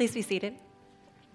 Please be seated.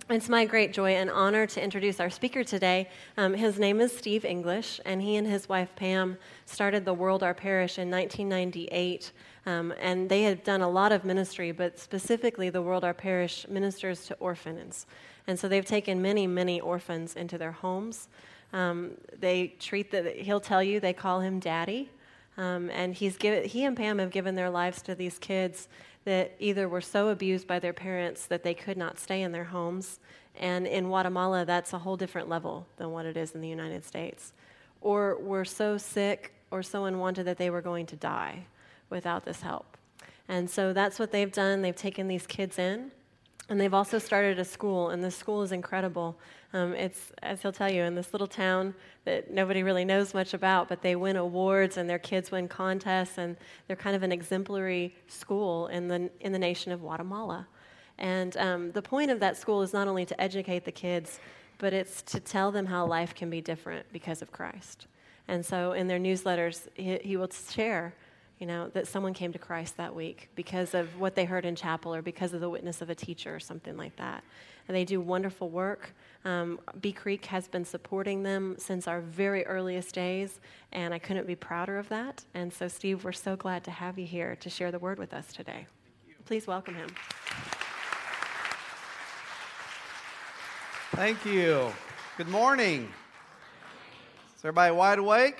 It's my great joy and honor to introduce our speaker today. Um, his name is Steve English, and he and his wife Pam started the World Our Parish in 1998. Um, and they have done a lot of ministry, but specifically, the World Our Parish ministers to orphans. And so they've taken many, many orphans into their homes. Um, they treat the, he'll tell you, they call him daddy. Um, and he's give, he and Pam have given their lives to these kids that either were so abused by their parents that they could not stay in their homes. And in Guatemala, that's a whole different level than what it is in the United States. Or were so sick or so unwanted that they were going to die without this help. And so that's what they've done. They've taken these kids in. And they've also started a school, and this school is incredible. Um, it's, as he'll tell you, in this little town that nobody really knows much about, but they win awards and their kids win contests, and they're kind of an exemplary school in the, in the nation of Guatemala. And um, the point of that school is not only to educate the kids, but it's to tell them how life can be different because of Christ. And so in their newsletters, he, he will share you know, that someone came to Christ that week because of what they heard in chapel or because of the witness of a teacher or something like that. And they do wonderful work. Um, Bee Creek has been supporting them since our very earliest days, and I couldn't be prouder of that. And so, Steve, we're so glad to have you here to share the word with us today. Please welcome him. Thank you. Good morning. Is everybody wide awake?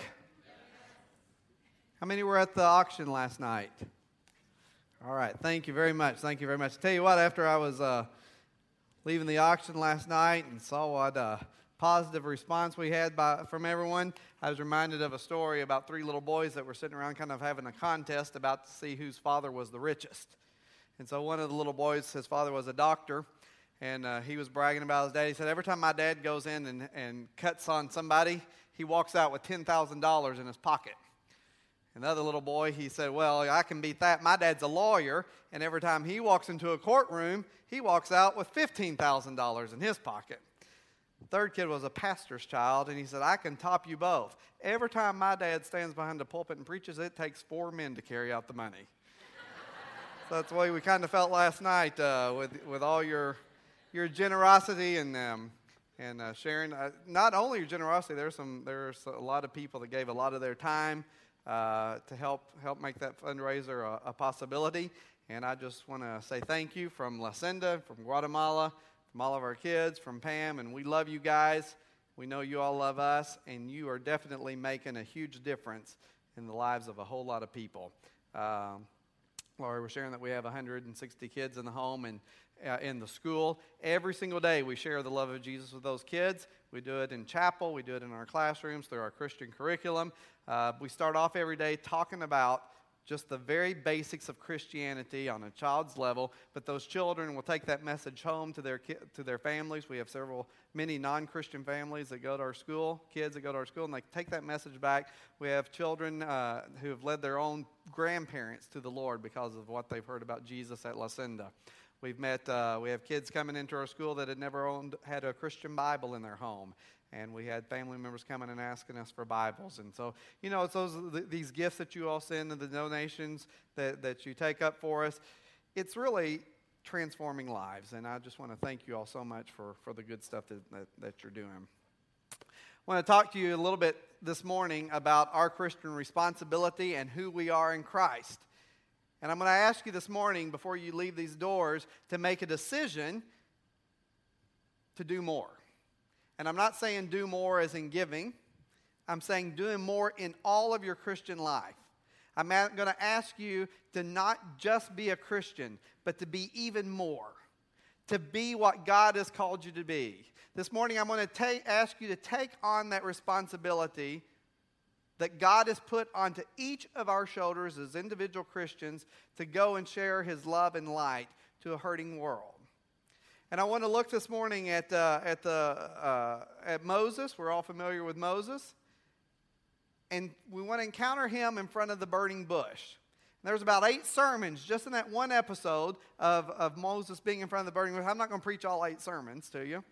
How many were at the auction last night? All right. Thank you very much. Thank you very much. Tell you what, after I was uh, leaving the auction last night and saw what uh, positive response we had by, from everyone, I was reminded of a story about three little boys that were sitting around kind of having a contest about to see whose father was the richest. And so one of the little boys, his father was a doctor, and uh, he was bragging about his dad. He said, Every time my dad goes in and, and cuts on somebody, he walks out with $10,000 in his pocket. Another little boy, he said, Well, I can beat that. My dad's a lawyer, and every time he walks into a courtroom, he walks out with $15,000 in his pocket. Third kid was a pastor's child, and he said, I can top you both. Every time my dad stands behind the pulpit and preaches, it takes four men to carry out the money. so that's the way we kind of felt last night uh, with, with all your, your generosity and, um, and uh, sharing. Uh, not only your generosity, there's, some, there's a lot of people that gave a lot of their time uh, to help help make that fundraiser a, a possibility. And I just want to say thank you from La Senda, from Guatemala, from all of our kids, from Pam, and we love you guys. We know you all love us, and you are definitely making a huge difference in the lives of a whole lot of people. Um, Laurie, we're sharing that we have 160 kids in the home and uh, in the school. Every single day, we share the love of Jesus with those kids. We do it in chapel, we do it in our classrooms through our Christian curriculum. Uh, we start off every day talking about just the very basics of Christianity on a child's level, but those children will take that message home to their ki- to their families. We have several many non-Christian families that go to our school, kids that go to our school, and they take that message back. We have children uh, who have led their own grandparents to the Lord because of what they've heard about Jesus at La Senda. We've met, uh, we have kids coming into our school that had never owned, had a Christian Bible in their home and we had family members coming and asking us for Bibles. And so, you know, it's those these gifts that you all send and the donations that, that you take up for us. It's really transforming lives. And I just want to thank you all so much for, for the good stuff that, that, that you're doing. I want to talk to you a little bit this morning about our Christian responsibility and who we are in Christ. And I'm going to ask you this morning, before you leave these doors, to make a decision to do more. And I'm not saying do more as in giving, I'm saying doing more in all of your Christian life. I'm going to ask you to not just be a Christian, but to be even more, to be what God has called you to be. This morning, I'm going to take, ask you to take on that responsibility that God has put onto each of our shoulders as individual Christians to go and share His love and light to a hurting world. And I want to look this morning at, uh, at, the, uh, at Moses. We're all familiar with Moses. And we want to encounter him in front of the burning bush. There's about eight sermons just in that one episode of, of Moses being in front of the burning bush. I'm not going to preach all eight sermons to you.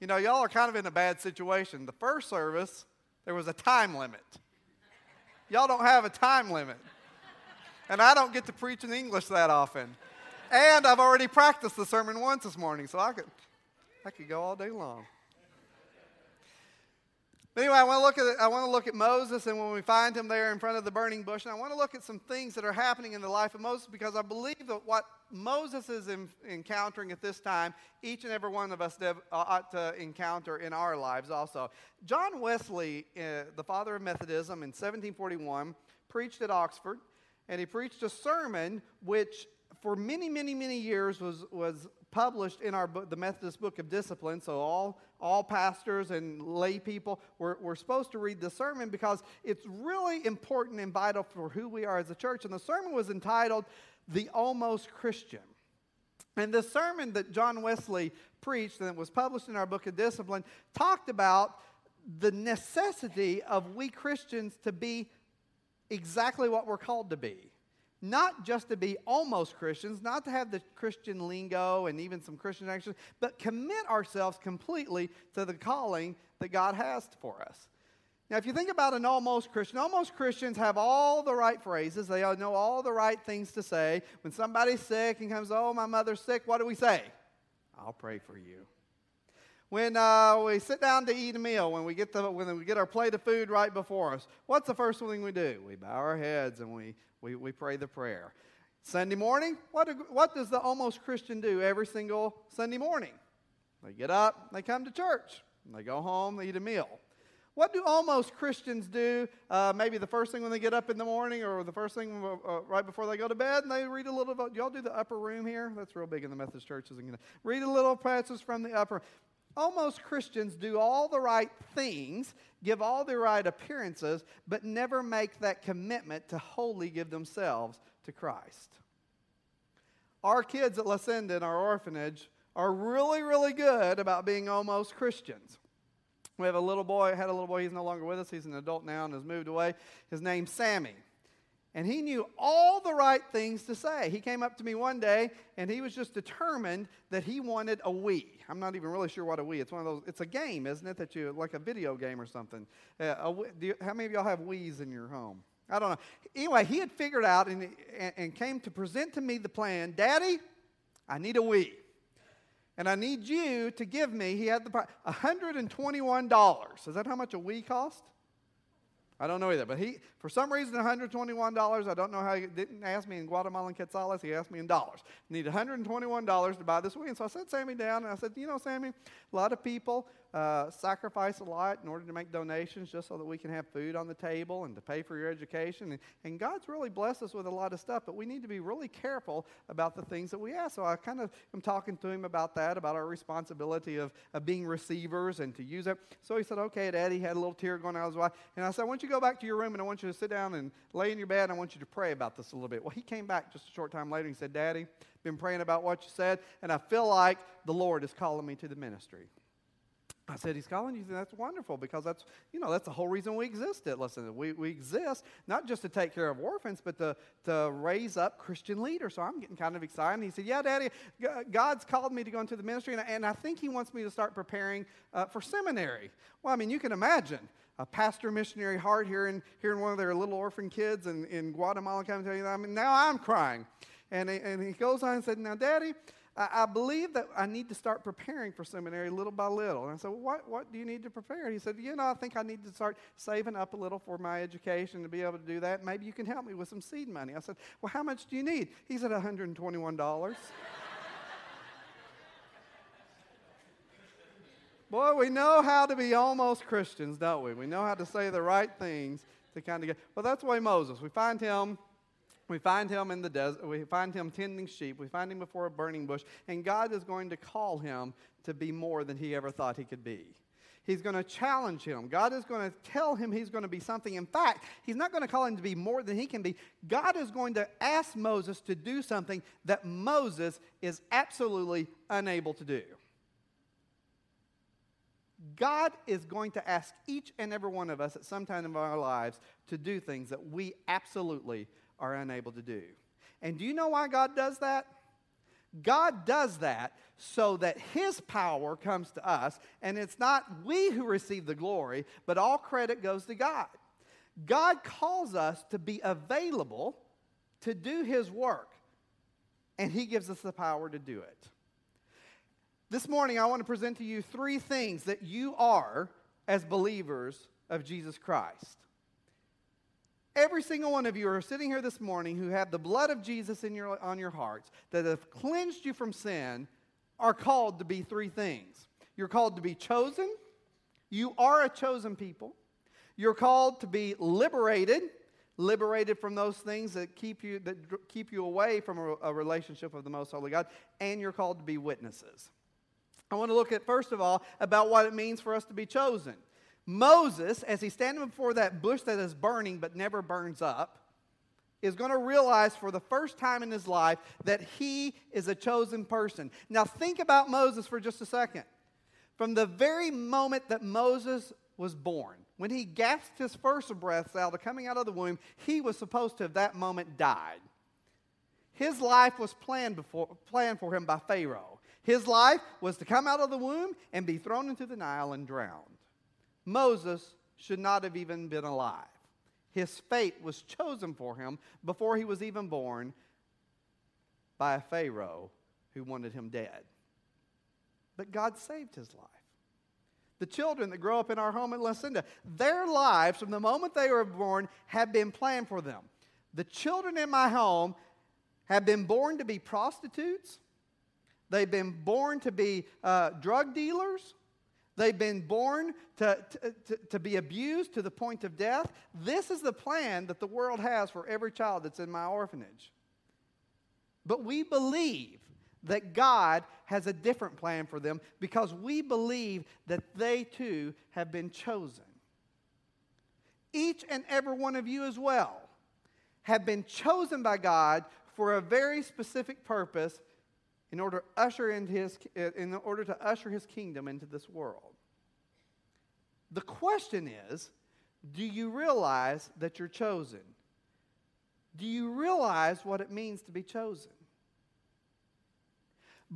You know, y'all are kind of in a bad situation. The first service, there was a time limit. Y'all don't have a time limit. And I don't get to preach in English that often. and I've already practiced the sermon once this morning, so I could, I could go all day long. But anyway, I want to look at I want to look at Moses, and when we find him there in front of the burning bush, and I want to look at some things that are happening in the life of Moses because I believe that what Moses is in, encountering at this time, each and every one of us dev, uh, ought to encounter in our lives also. John Wesley, uh, the father of Methodism, in 1741, preached at Oxford, and he preached a sermon which, for many, many, many years, was was published in our book, the Methodist Book of Discipline. So all, all pastors and lay people were, were supposed to read the sermon because it's really important and vital for who we are as a church. And the sermon was entitled The Almost Christian. And the sermon that John Wesley preached and was published in our book of discipline talked about the necessity of we Christians to be exactly what we're called to be not just to be almost Christians, not to have the Christian lingo and even some Christian actions, but commit ourselves completely to the calling that God has for us. Now, if you think about an almost Christian, almost Christians have all the right phrases. They know all the right things to say. When somebody's sick and comes, oh, my mother's sick, what do we say? I'll pray for you. When uh, we sit down to eat a meal, when we, get the, when we get our plate of food right before us, what's the first thing we do? We bow our heads and we we, we pray the prayer. Sunday morning, what, do, what does the almost Christian do every single Sunday morning? They get up, they come to church, they go home, they eat a meal. What do almost Christians do? Uh, maybe the first thing when they get up in the morning, or the first thing uh, uh right before they go to bed, and they read a little. Do y'all do the upper room here? That's real big in the Methodist churches. Read a little passage from the upper. Almost Christians do all the right things, give all the right appearances, but never make that commitment to wholly give themselves to Christ. Our kids at La Senda in our orphanage are really, really good about being almost Christians. We have a little boy, had a little boy, he's no longer with us, he's an adult now and has moved away. His name's Sammy. And he knew all the right things to say. He came up to me one day and he was just determined that he wanted a Wii. I'm not even really sure what a Wii. It's one of those. It's a game, isn't it? That you like a video game or something. Uh, you, how many of y'all have Wii's in your home? I don't know. Anyway, he had figured out and, and, and came to present to me the plan. Daddy, I need a Wii, and I need you to give me. He had the $121. Is that how much a Wii cost? I don't know either. But he, for some reason, $121. I don't know how he didn't ask me in Guatemalan quetzales. He asked me in dollars. I need $121 to buy this Wii. And so I sat Sammy down and I said, You know, Sammy, a lot of people uh, sacrifice a lot in order to make donations just so that we can have food on the table and to pay for your education. And, and God's really blessed us with a lot of stuff, but we need to be really careful about the things that we ask. So I kind of am talking to him about that, about our responsibility of, of being receivers and to use it. So he said, Okay, Daddy had a little tear going out of his eye. And I said, I want you to go back to your room and I want you to sit down and lay in your bed and I want you to pray about this a little bit. Well, he came back just a short time later and he said, Daddy, been praying about what you said, and I feel like the Lord is calling me to the ministry. I said, He's calling you. That's wonderful because that's, you know, that's the whole reason we exist at La Senda, we, we exist not just to take care of orphans, but to, to raise up Christian leaders. So I'm getting kind of excited. And he said, Yeah, Daddy, God's called me to go into the ministry, and, and I think He wants me to start preparing uh, for seminary. Well, I mean, you can imagine a pastor missionary heart here in, here in one of their little orphan kids in, in Guatemala coming to tell you. I mean, now I'm crying. And, and he goes on and said, Now, Daddy, I, I, believe that I need to start preparing for seminary little by little. And I said, well, what, what do you need to prepare? And he said, You know, I think I need to start saving up a little for my education to be able to do that. Maybe you can help me with some seed money. I said, Well, how much do you need? He said, $121. Boy, we know how to be almost Christians, don't we? We know how to say the right things to kind of get. Well, that's the way Moses. We find him we find him in the desert. We find him tending sheep. We find him before a burning bush. And God is going to call him to be more than he ever thought he could be. He's going to challenge him. God is going to tell him he's going to be something. In fact, he's not going to call him to be more than he can be. God is going to ask Moses to do something that Moses is absolutely unable to do. God is going to ask each and every one of us at some time in our lives to do things that we absolutely are unable to do. And do you know why God does that? God does that so that His power comes to us, and it's not we who receive the glory, but all credit goes to God. God calls us to be available to do His work. and He gives us the power to do it. This morning, I want to present to you three things that you are as believers of Jesus Christ. Every single one of you who are sitting here this morning who have the blood of Jesus in your, on your hearts that have cleansed you from sin are called to be three things. You're called to be chosen. You are a chosen people. You're called to be liberated, liberated from those things that keep you, that keep you away from a, a relationship with the Most Holy God. And you're called to be witnesses. I want to look at, first of all, about what it means for us to be chosen. Moses, as he's standing before that bush that is burning but never burns up, is going to realize for the first time in his life that he is a chosen person. Now, think about Moses for just a second. From the very moment that Moses was born, when he gasped his first breaths out of coming out of the womb, he was supposed to have that moment died. His life was planned, before, planned for him by Pharaoh. His life was to come out of the womb and be thrown into the Nile and drowned. Moses should not have even been alive. His fate was chosen for him before he was even born by a Pharaoh who wanted him dead. But God saved his life. The children that grow up in our home in La Senda, their lives from the moment they were born have been planned for them. The children in my home have been born to be prostitutes, they've been born to be uh, drug dealers, They've been born to, to, to, be abused to the point of death. This is the plan that the world has for every child that's in my orphanage. But we believe that God has a different plan for them because we believe that they too have been chosen. Each and every one of you as well have been chosen by God for a very specific purpose in order to usher into his in order to usher his kingdom into this world. The question is do you realize that you're chosen? Do you realize what it means to be chosen?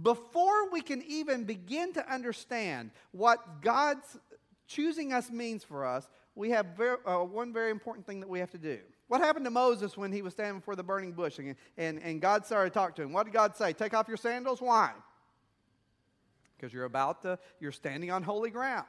Before we can even begin to understand what God's choosing us means for us, we have very, uh, one very important thing that we have to do. What happened to Moses when he was standing before the burning bush and, and, and God started to talk to him? What did God say? Take off your sandals? Why? Because you're about to, you're standing on holy ground.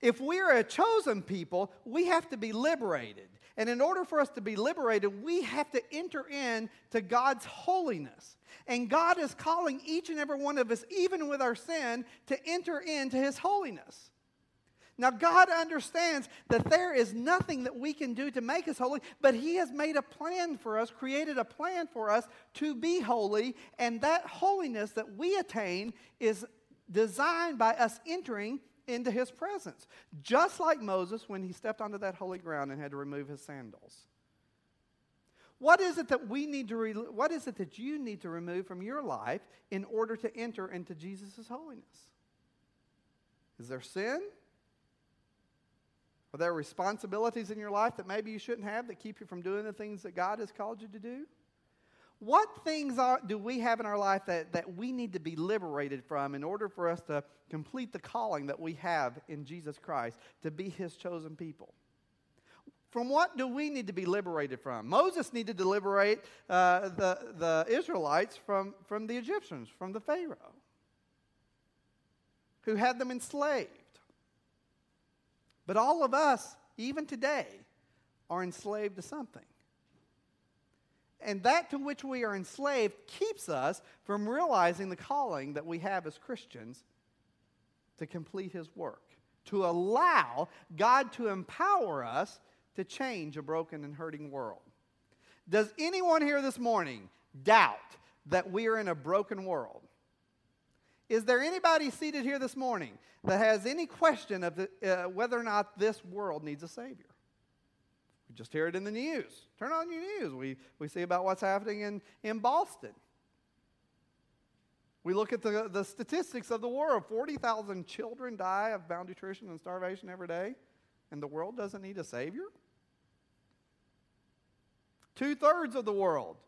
If we are a chosen people, we have to be liberated. And in order for us to be liberated, we have to enter into God's holiness. And God is calling each and every one of us, even with our sin, to enter into His holiness. Now, God understands that there is nothing that we can do to make us holy, but He has made a plan for us, created a plan for us to be holy, and that holiness that we attain is designed by us entering into his presence. Just like Moses when he stepped onto that holy ground and had to remove his sandals. What is it that we need to re- what is it that you need to remove from your life in order to enter into Jesus' holiness? Is there sin? Are there responsibilities in your life that maybe you shouldn't have that keep you from doing the things that God has called you to do? What things are, do we have in our life that, that we need to be liberated from in order for us to complete the calling that we have in Jesus Christ to be his chosen people? From what do we need to be liberated from? Moses needed to liberate uh, the, the Israelites from, from the Egyptians, from the Pharaoh, who had them enslaved. But all of us, even today, are enslaved to something. And that to which we are enslaved keeps us from realizing the calling that we have as Christians to complete His work, to allow God to empower us to change a broken and hurting world. Does anyone here this morning doubt that we are in a broken world? Is there anybody seated here this morning that has any question of the, uh, whether or not this world needs a Savior? We just hear it in the news. Turn on your news. We, we see about what's happening in, in Boston. We look at the, the statistics of the world 40,000 children die of malnutrition and starvation every day, and the world doesn't need a Savior? Two thirds of the world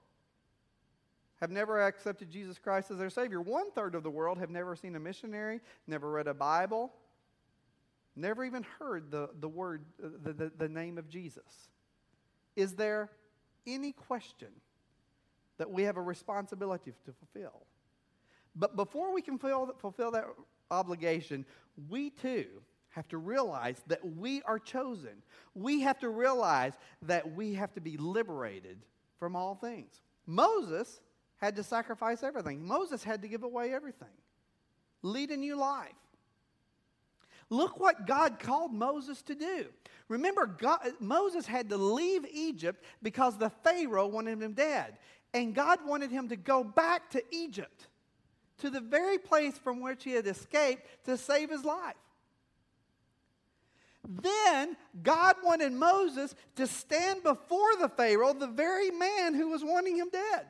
have never accepted Jesus Christ as their Savior. One third of the world have never seen a missionary, never read a Bible, never even heard the, the word, uh, the, the, the name of Jesus. Is there any question that we have a responsibility to fulfill. But before we can fulfill that obligation, we too have to realize that we are chosen. We have to realize that we have to be liberated from all things. Moses had to sacrifice everything, Moses had to give away everything, lead a new life. Look what God called Moses to do. Remember, God, Moses had to leave Egypt because the Pharaoh wanted him dead. And God wanted him to go back to Egypt, to the very place from which he had escaped to save his life. Then God wanted Moses to stand before the Pharaoh, the very man who was wanting him dead.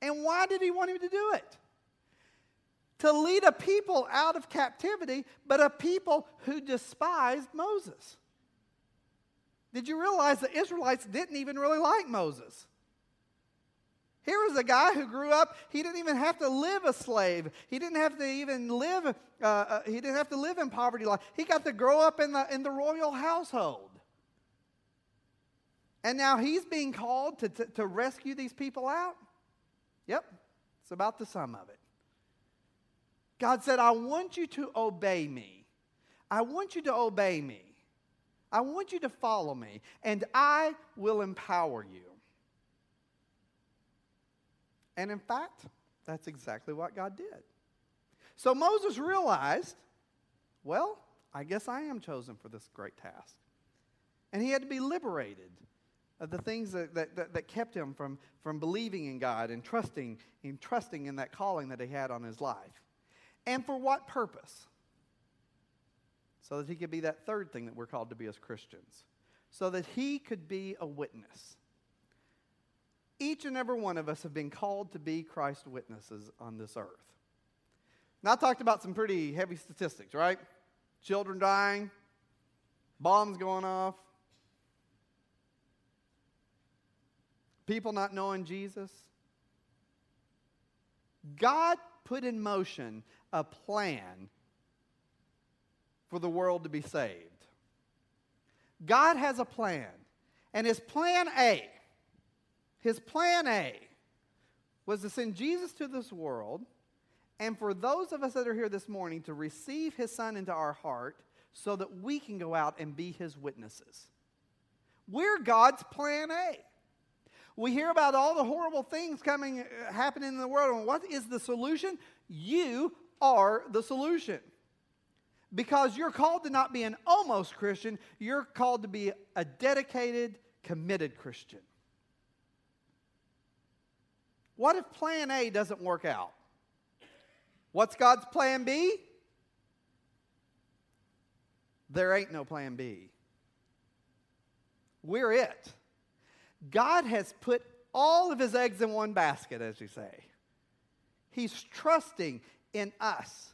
And why did he want him to do it? To lead a people out of captivity, but a people who despised Moses. Did you realize the Israelites didn't even really like Moses? Here was a guy who grew up, he didn't even have to live a slave. He didn't have to even live, uh, uh, he didn't have to live in poverty life. He got to grow up in the, in the royal household. And now he's being called to, to, to rescue these people out? Yep, it's about the sum of it. God said, I want you to obey me. I want you to obey me. I want you to follow me, and I will empower you. And in fact, that's exactly what God did. So Moses realized, well, I guess I am chosen for this great task. And he had to be liberated of the things that, that, that, that, kept him from, from believing in God and trusting, and trusting in that calling that he had on his life. And for what purpose? So that he could be that third thing that we're called to be as Christians. So that he could be a witness. Each and every one of us have been called to be Christ witnesses on this earth. Now, I talked about some pretty heavy statistics, right? Children dying, bombs going off, people not knowing Jesus. God put in motion a plan for the world to be saved. God has a plan, and his plan A his plan A was to send Jesus to this world, and for those of us that are here this morning to receive his son into our heart so that we can go out and be his witnesses. We're God's plan A. We hear about all the horrible things coming uh, happening in the world and what is the solution? You are the solution. Because you're called to not be an almost Christian, you're called to be a dedicated, committed Christian. What if plan A doesn't work out? What's God's plan B? There ain't no plan B. We're it. God has put all of his eggs in one basket, as you say. He's trusting in us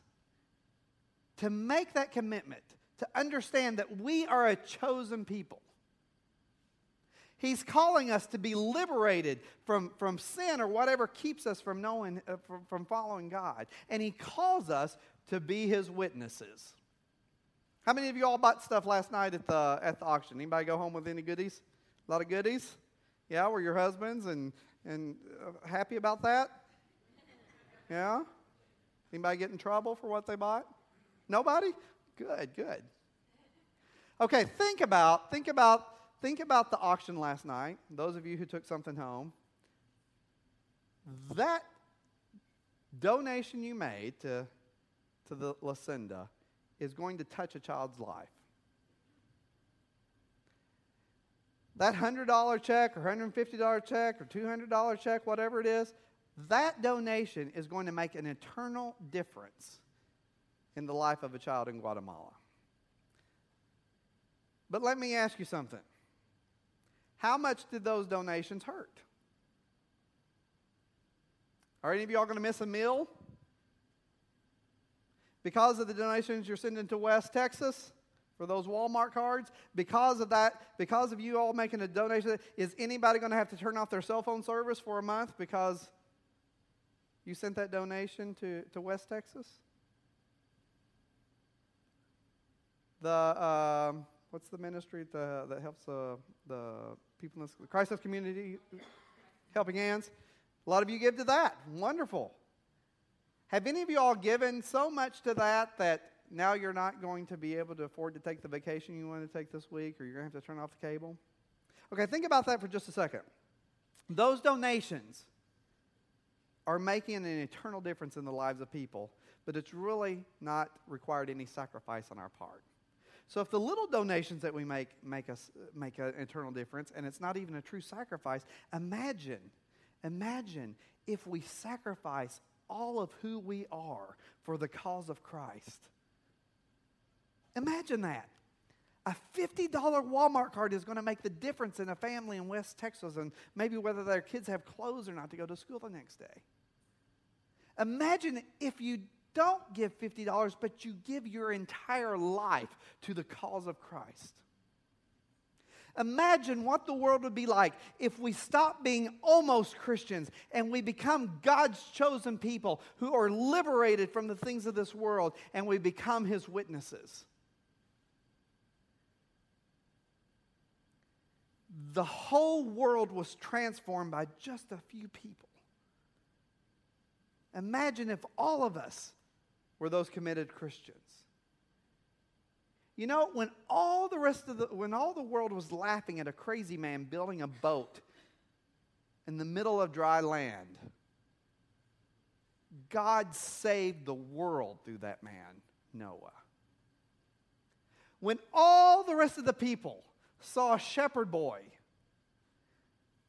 to make that commitment, to understand that we are a chosen people. He's calling us to be liberated from, from sin or whatever keeps us from knowing, uh, from, from following God. And He calls us to be His witnesses. How many of you all bought stuff last night at the, at the auction? Anybody go home with any goodies? A lot of goodies? Yeah, were your husbands and, and uh, happy about that? Yeah? Anybody get in trouble for what they bought? Nobody? Good, good. Okay, think about, think about think about the auction last night, those of you who took something home. That donation you made to, to the La Senda is going to touch a child's life. That $100 check or $150 check or $200 check, whatever it is, that donation is going to make an eternal difference in the life of a child in Guatemala. But let me ask you something. How much did those donations hurt? Are any of y'all going to miss a meal? Because of the donations you're sending to West Texas for those Walmart cards, because of that, because of you all making a donation, is anybody going to have to turn off their cell phone service for a month because you sent that donation to, to West Texas? The, uh, what's the ministry the, that helps uh, the people in the Crisis community. Helping Hands. A lot of you give to that. Wonderful. Have any of you all given so much to that that now you're not going to be able to afford to take the vacation you want to take this week or you're going to have to turn off the cable? Okay, think about that for just a second. Those donations are making an eternal difference in the lives of people, but it's really not required any sacrifice on our part. So if the little donations that we make make us make an eternal difference and it's not even a true sacrifice, imagine imagine if we sacrifice all of who we are for the cause of Christ. Imagine that. A $50 Walmart card is going to make the difference in a family in West Texas and maybe whether their kids have clothes or not to go to school the next day. Imagine if you don't give $50, but you give your entire life to the cause of Christ. Imagine what the world would be like if we stop being almost Christians and we become God's chosen people who are liberated from the things of this world and we become His witnesses. The whole world was transformed by just a few people. Imagine if all of us were those committed Christians. You know, when all the rest of the when all the world was laughing at a crazy man building a boat in the middle of dry land, God saved the world through that man, Noah. When all the rest of the people saw a shepherd boy,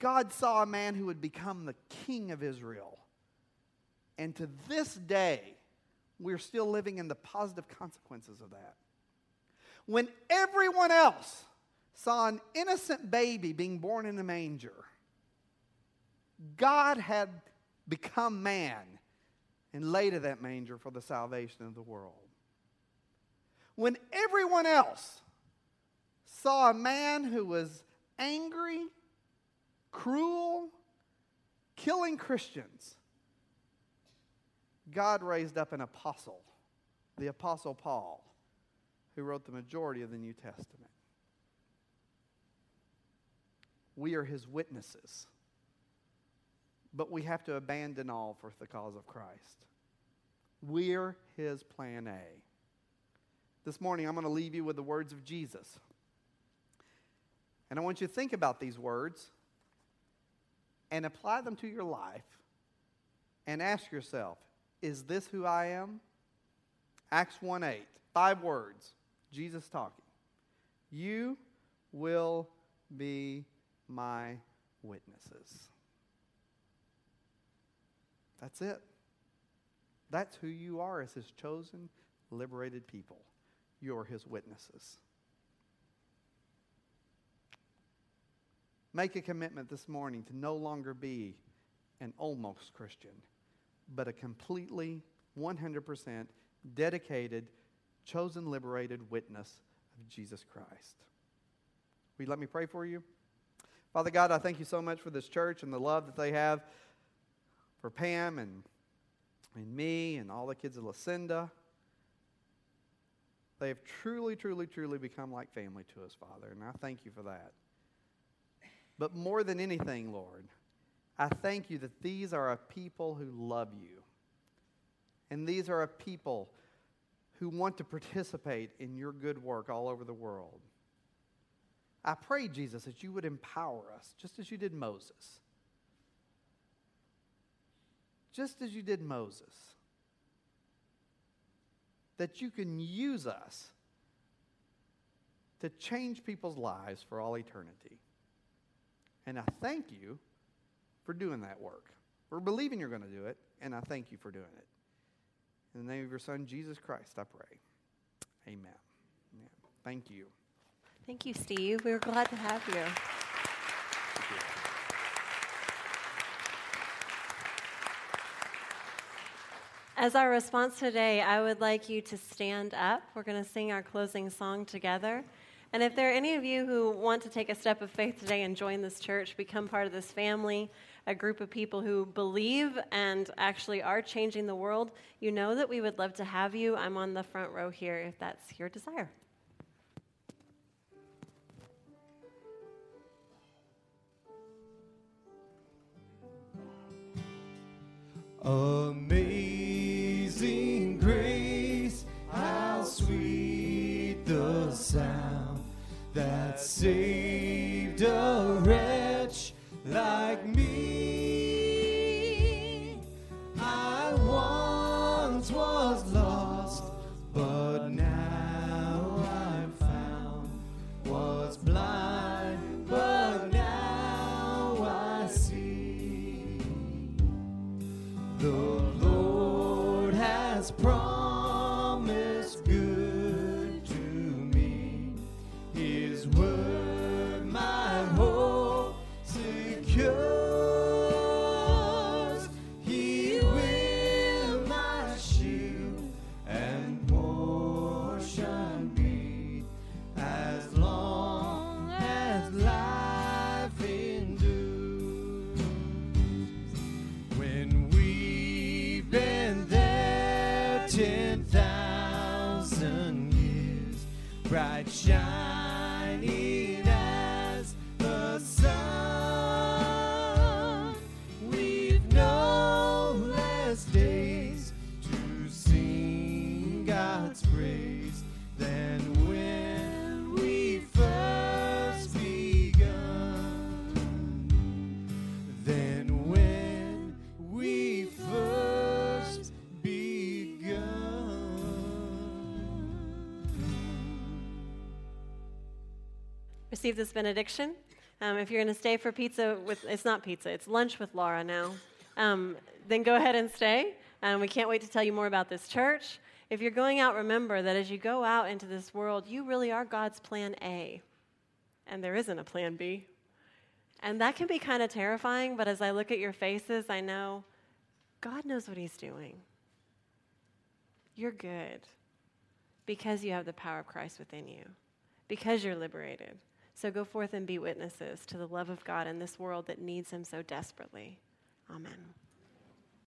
God saw a man who would become the king of Israel. And to this day, we're still living in the positive consequences of that. When everyone else saw an innocent baby being born in a manger, God had become man and laid in that manger for the salvation of the world. When everyone else saw a man who was angry, cruel, killing Christians, God raised up an apostle, the Apostle Paul, who wrote the majority of the New Testament. We are his witnesses, but we have to abandon all for the cause of Christ. We're his plan A. This morning, I'm going to leave you with the words of Jesus. And I want you to think about these words and apply them to your life and ask yourself is this who I am? Acts 1 8. Five words. Jesus talking. You will be my witnesses. That's it. That's who you are as his chosen, liberated people. You're his witnesses. Make a commitment this morning to no longer be an almost Christian but a completely 100% dedicated, chosen, liberated witness of Jesus Christ. Will you let me pray for you? Father God, I thank you so much for this church and the love that they have for Pam and, and me and all the kids of La Senda. They have truly, truly, truly become like family to us, Father, and I thank you for that. But more than anything, Lord, I thank you that these are a people who love you. And these are a people who want to participate in your good work all over the world. I pray, Jesus, that you would empower us, just as you did Moses. Just as you did Moses. That you can use us to change people's lives for all eternity. And I thank you for doing that work, for believing you're going to do it, and I thank you for doing it. In the name of your Son, Jesus Christ, I pray. Amen. Amen. Thank you. Thank you, Steve. We are glad to have you. As our response today, I would like you to stand up. We're going to sing our closing song together. And if there are any of you who want to take a step of faith today and join this church, become part of this family, a group of people who believe and actually are changing the world, you know that we would love to have you. I'm on the front row here if that's your desire. Amazing grace, how sweet the sound that saved a wretch like me. I once was lost, but now I'm found. Was blind, but now I see. The Lord has promised good Receive this benediction. Um, if you're going to stay for pizza with, it's not pizza, it's lunch with Laura now. Um, then go ahead and stay. Um, we can't wait to tell you more about this church. If you're going out, remember that as you go out into this world, you really are God's plan A. And there isn't a plan B. And that can be kind of terrifying, but as I look at your faces, I know God knows what He's doing. You're good because you have the power of Christ within you, because you're liberated. So go forth and be witnesses to the love of God in this world that needs Him so desperately. Amen.